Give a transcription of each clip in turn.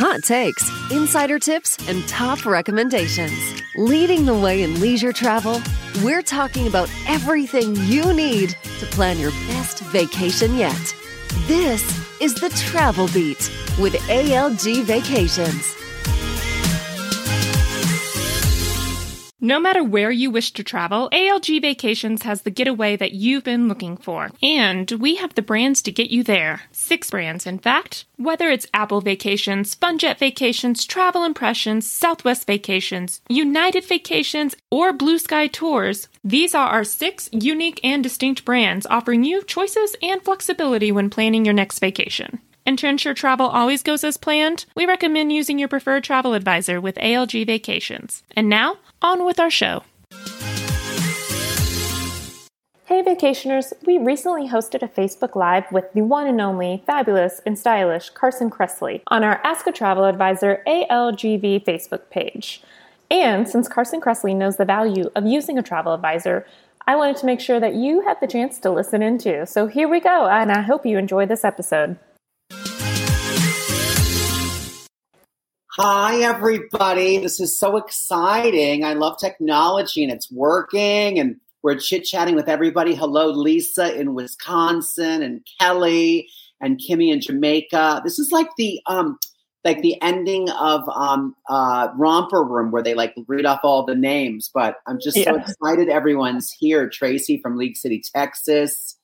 hot takes, insider tips, and top recommendations. Leading the way in leisure travel, we're talking about everything you need to plan your best vacation yet. This is the Travel Beat with ALG Vacations. No matter where you wish to travel, ALG Vacations has the getaway that you've been looking for. And we have the brands to get you there. Six brands, in fact. Whether it's Apple Vacations, Funjet Vacations, Travel Impressions, Southwest Vacations, United Vacations, or Blue Sky Tours, these are our six unique and distinct brands offering you choices and flexibility when planning your next vacation. And to ensure travel always goes as planned, we recommend using your preferred travel advisor with ALG Vacations. And now, on with our show. Hey vacationers, we recently hosted a Facebook Live with the one and only fabulous and stylish Carson Kressley on our Ask a Travel Advisor ALGV Facebook page. And since Carson Kressley knows the value of using a travel advisor, I wanted to make sure that you had the chance to listen in too. So here we go, and I hope you enjoy this episode. Hi, everybody. This is so exciting. I love technology and it's working, and we're chit chatting with everybody. Hello, Lisa in Wisconsin, and Kelly, and Kimmy in Jamaica. This is like the um, like the ending of um, uh, Romper Room where they like read off all the names. But I'm just yeah. so excited everyone's here. Tracy from League City, Texas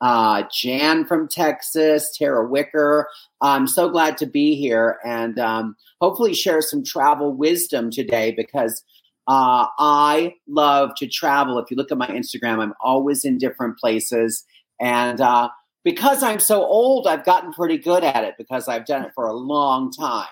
uh, Jan from Texas, Tara Wicker. I'm so glad to be here and um, hopefully share some travel wisdom today because uh, I love to travel. If you look at my Instagram, I'm always in different places. And uh, because I'm so old, I've gotten pretty good at it because I've done it for a long time.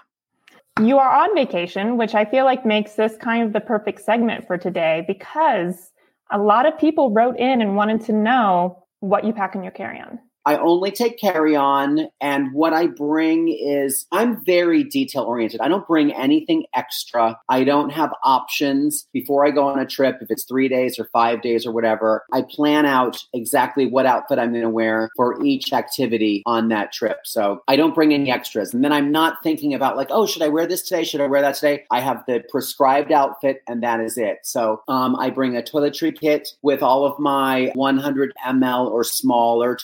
You are on vacation, which I feel like makes this kind of the perfect segment for today because a lot of people wrote in and wanted to know what you pack in your carry on. I only take carry on, and what I bring is I'm very detail oriented. I don't bring anything extra. I don't have options before I go on a trip, if it's three days or five days or whatever. I plan out exactly what outfit I'm going to wear for each activity on that trip. So I don't bring any extras. And then I'm not thinking about, like, oh, should I wear this today? Should I wear that today? I have the prescribed outfit, and that is it. So um, I bring a toiletry kit with all of my 100 ml or smaller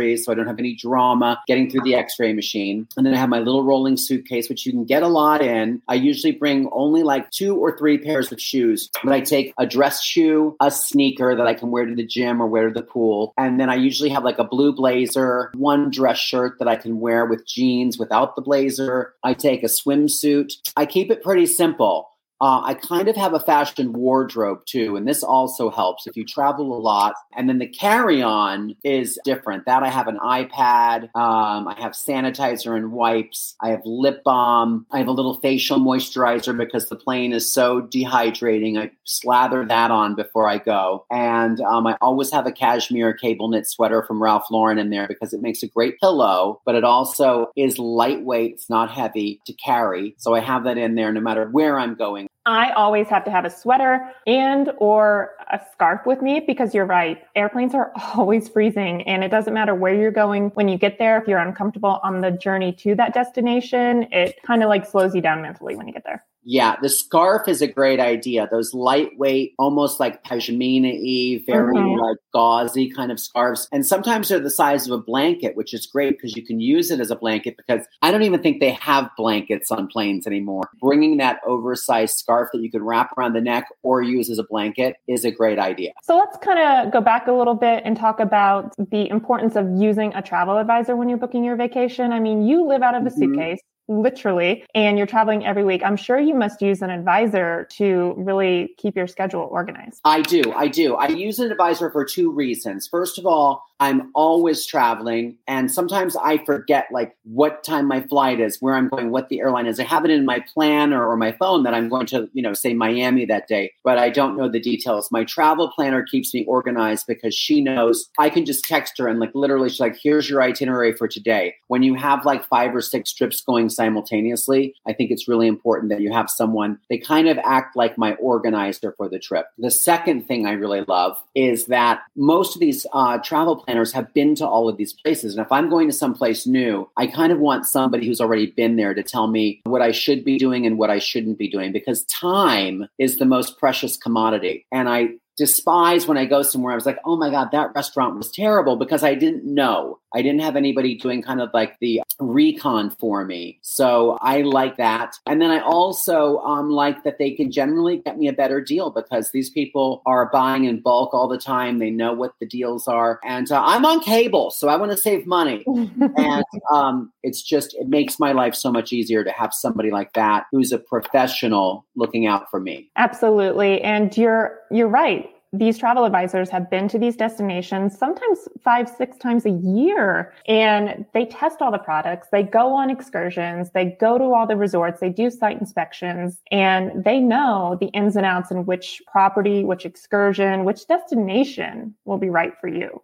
toiletries so I don't have any drama getting through the x ray machine. And then I have my little rolling suitcase, which you can get a lot in. I usually bring only like two or three pairs of shoes, but I take a dress shoe, a sneaker that I can wear to the gym or wear to the pool. And then I usually have like a blue blazer, one dress shirt that I can wear with jeans without the blazer. I take a swimsuit. I keep it pretty simple. Uh, I kind of have a fashion wardrobe too, and this also helps if you travel a lot. And then the carry on is different. That I have an iPad, um, I have sanitizer and wipes, I have lip balm, I have a little facial moisturizer because the plane is so dehydrating. I slather that on before I go. And um, I always have a cashmere cable knit sweater from Ralph Lauren in there because it makes a great pillow, but it also is lightweight, it's not heavy to carry. So I have that in there no matter where I'm going. I always have to have a sweater and or a scarf with me because you're right. Airplanes are always freezing and it doesn't matter where you're going when you get there if you're uncomfortable on the journey to that destination, it kind of like slows you down mentally when you get there. Yeah, the scarf is a great idea. Those lightweight, almost like pashmina-y, very mm-hmm. like gauzy kind of scarves. And sometimes they're the size of a blanket, which is great because you can use it as a blanket because I don't even think they have blankets on planes anymore. Bringing that oversized scarf that you can wrap around the neck or use as a blanket is a great idea. So let's kind of go back a little bit and talk about the importance of using a travel advisor when you're booking your vacation. I mean, you live out of a mm-hmm. suitcase literally, and you're traveling every week, I'm sure you must use an advisor to really keep your schedule organized. I do. I do. I use an advisor for two reasons. First of all, I'm always traveling and sometimes I forget like what time my flight is, where I'm going, what the airline is. I have it in my planner or my phone that I'm going to, you know, say Miami that day, but I don't know the details. My travel planner keeps me organized because she knows I can just text her and like literally she's like, here's your itinerary for today. When you have like five or six trips going simultaneously, I think it's really important that you have someone, they kind of act like my organizer for the trip. The second thing I really love is that most of these uh, travel planners have been to all of these places. And if I'm going to someplace new, I kind of want somebody who's already been there to tell me what I should be doing and what I shouldn't be doing because time is the most precious commodity. And I despise when I go somewhere. I was like, oh my God, that restaurant was terrible because I didn't know. I didn't have anybody doing kind of like the recon for me. So I like that. And then I also um, like that they can generally get me a better deal because these people are buying in bulk all the time. They know what the deals are. And uh, I'm on cable, so I want to save money. and um, it's just, it makes my life so much easier to have somebody like that who's a professional looking out for me. Absolutely. And you're, you're right these travel advisors have been to these destinations sometimes five, six times a year, and they test all the products. They go on excursions. They go to all the resorts. They do site inspections, and they know the ins and outs in which property, which excursion, which destination will be right for you.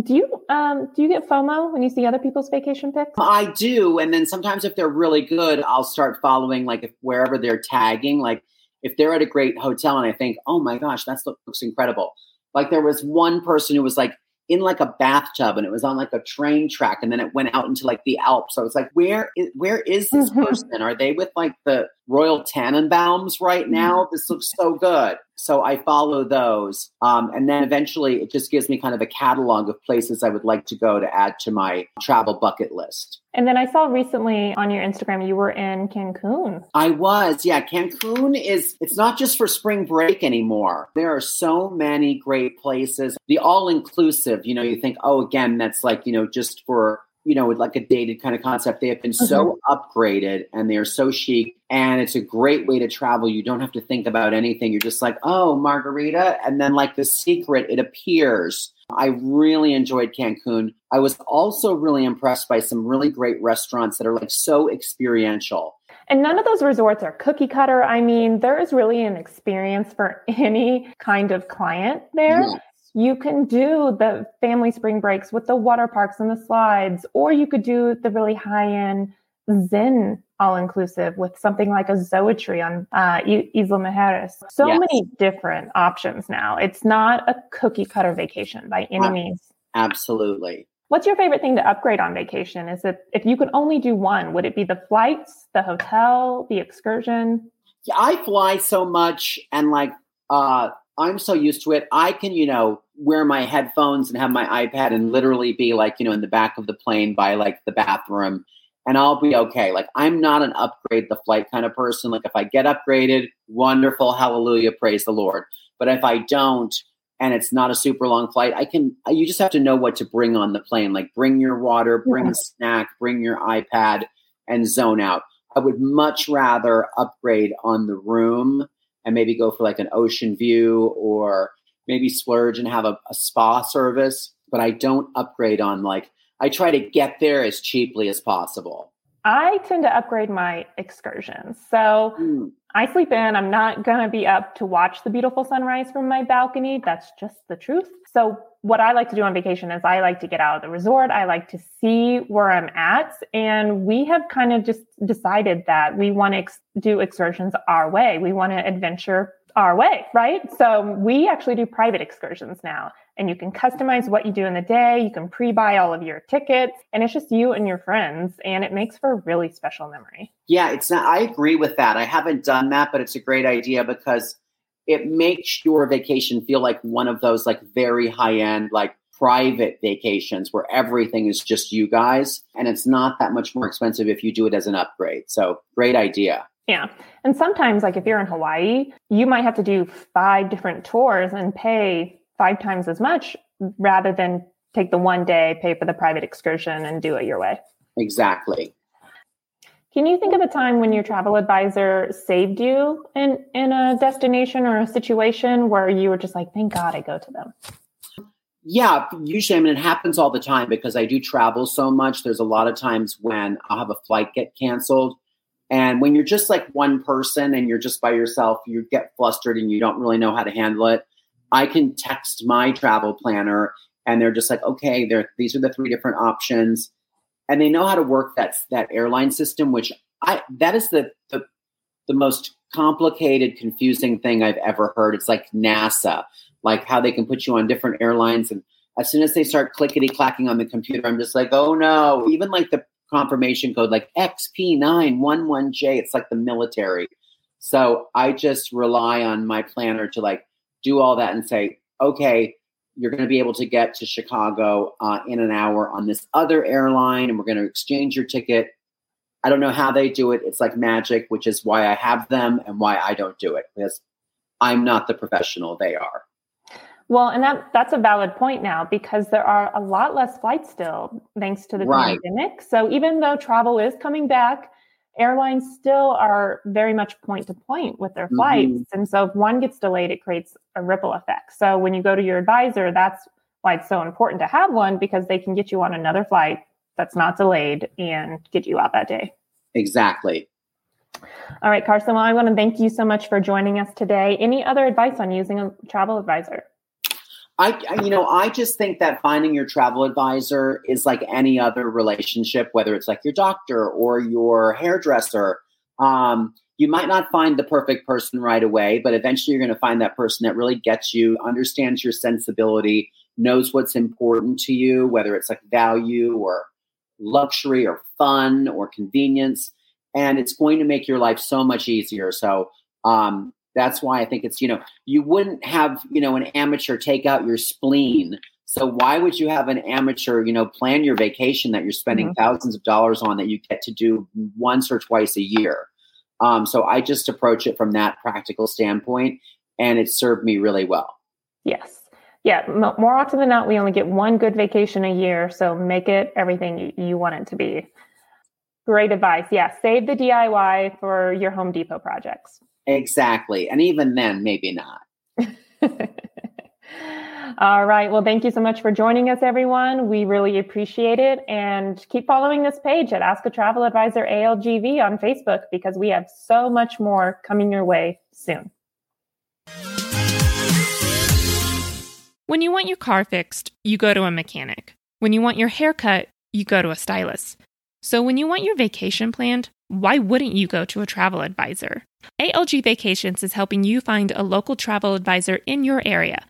Do you um do you get FOMO when you see other people's vacation pics? I do, and then sometimes if they're really good, I'll start following like if wherever they're tagging, like if they're at a great hotel and I think, oh my gosh, that looks incredible. Like there was one person who was like in like a bathtub and it was on like a train track and then it went out into like the Alps. So it's like, where is, where is this mm-hmm. person? Are they with like the Royal Tenenbaums right mm-hmm. now? This looks so good. So I follow those. Um, and then eventually it just gives me kind of a catalog of places I would like to go to add to my travel bucket list. And then I saw recently on your Instagram you were in Cancun. I was. Yeah, Cancun is it's not just for spring break anymore. There are so many great places. The all inclusive, you know, you think, "Oh, again, that's like, you know, just for you know, with like a dated kind of concept. They have been mm-hmm. so upgraded and they are so chic. And it's a great way to travel. You don't have to think about anything. You're just like, oh, margarita. And then, like the secret, it appears. I really enjoyed Cancun. I was also really impressed by some really great restaurants that are like so experiential. And none of those resorts are cookie cutter. I mean, there is really an experience for any kind of client there. Yeah. You can do the family spring breaks with the water parks and the slides, or you could do the really high end Zen all inclusive with something like a Zoetry on uh, Isla Mujeres. So yes. many different options now. It's not a cookie cutter vacation by any means. Absolutely. What's your favorite thing to upgrade on vacation? Is it if you could only do one, would it be the flights, the hotel, the excursion? Yeah, I fly so much and like uh I'm so used to it. I can, you know, wear my headphones and have my iPad and literally be like, you know, in the back of the plane by like the bathroom and I'll be okay. Like I'm not an upgrade the flight kind of person. Like if I get upgraded, wonderful, hallelujah, praise the Lord. But if I don't and it's not a super long flight, I can you just have to know what to bring on the plane. Like bring your water, bring yeah. a snack, bring your iPad and zone out. I would much rather upgrade on the room and maybe go for like an ocean view or maybe splurge and have a, a spa service, but I don't upgrade on like I try to get there as cheaply as possible. I tend to upgrade my excursions. So mm. I sleep in. I'm not going to be up to watch the beautiful sunrise from my balcony. That's just the truth. So, what I like to do on vacation is I like to get out of the resort. I like to see where I'm at. And we have kind of just decided that we want to ex- do excursions our way. We want to adventure our way, right? So we actually do private excursions now, and you can customize what you do in the day. You can pre buy all of your tickets, and it's just you and your friends, and it makes for a really special memory. Yeah, it's not, I agree with that. I haven't done that, but it's a great idea because it makes your vacation feel like one of those like very high end, like private vacations where everything is just you guys. And it's not that much more expensive if you do it as an upgrade. So great idea. Yeah. And sometimes, like if you're in Hawaii, you might have to do five different tours and pay five times as much rather than take the one day, pay for the private excursion, and do it your way. Exactly. Can you think of a time when your travel advisor saved you in, in a destination or a situation where you were just like, thank God I go to them? Yeah, usually, I mean, it happens all the time because I do travel so much. There's a lot of times when I'll have a flight get canceled and when you're just like one person and you're just by yourself, you get flustered and you don't really know how to handle it. I can text my travel planner and they're just like, okay, there these are the three different options. And they know how to work that that airline system, which I that is the the, the most complicated, confusing thing I've ever heard. It's like NASA, like how they can put you on different airlines and as soon as they start clickety clacking on the computer, I'm just like, oh no. Even like the confirmation code, like XP911J, it's like the military. So I just rely on my planner to like do all that and say, okay, you're going to be able to get to Chicago uh, in an hour on this other airline, and we're going to exchange your ticket. I don't know how they do it. It's like magic, which is why I have them and why I don't do it because I'm not the professional they are. Well, and that that's a valid point now because there are a lot less flights still thanks to the right. pandemic. So even though travel is coming back, airlines still are very much point to point with their flights. Mm-hmm. And so if one gets delayed, it creates a ripple effect. So when you go to your advisor, that's why it's so important to have one because they can get you on another flight that's not delayed and get you out that day. Exactly. All right, Carson. Well, I want to thank you so much for joining us today. Any other advice on using a travel advisor? I, you know, I just think that finding your travel advisor is like any other relationship, whether it's like your doctor or your hairdresser. Um, you might not find the perfect person right away, but eventually you're going to find that person that really gets you, understands your sensibility, knows what's important to you, whether it's like value or luxury or fun or convenience. And it's going to make your life so much easier. So, um, that's why I think it's, you know, you wouldn't have, you know, an amateur take out your spleen. So why would you have an amateur, you know, plan your vacation that you're spending mm-hmm. thousands of dollars on that you get to do once or twice a year? Um, so I just approach it from that practical standpoint, and it served me really well. Yes. Yeah. M- more often than not, we only get one good vacation a year. So make it everything you, you want it to be. Great advice. Yeah. Save the DIY for your Home Depot projects. Exactly. And even then, maybe not. All right. Well, thank you so much for joining us, everyone. We really appreciate it. And keep following this page at Ask a Travel Advisor ALGV on Facebook because we have so much more coming your way soon. When you want your car fixed, you go to a mechanic. When you want your hair cut, you go to a stylist. So when you want your vacation planned, why wouldn't you go to a travel advisor? ALG Vacations is helping you find a local travel advisor in your area.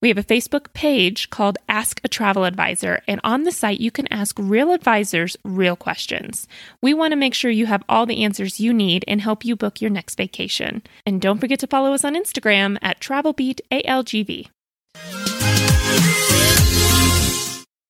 We have a Facebook page called Ask a Travel Advisor, and on the site, you can ask real advisors real questions. We want to make sure you have all the answers you need and help you book your next vacation. And don't forget to follow us on Instagram at TravelBeatALGV.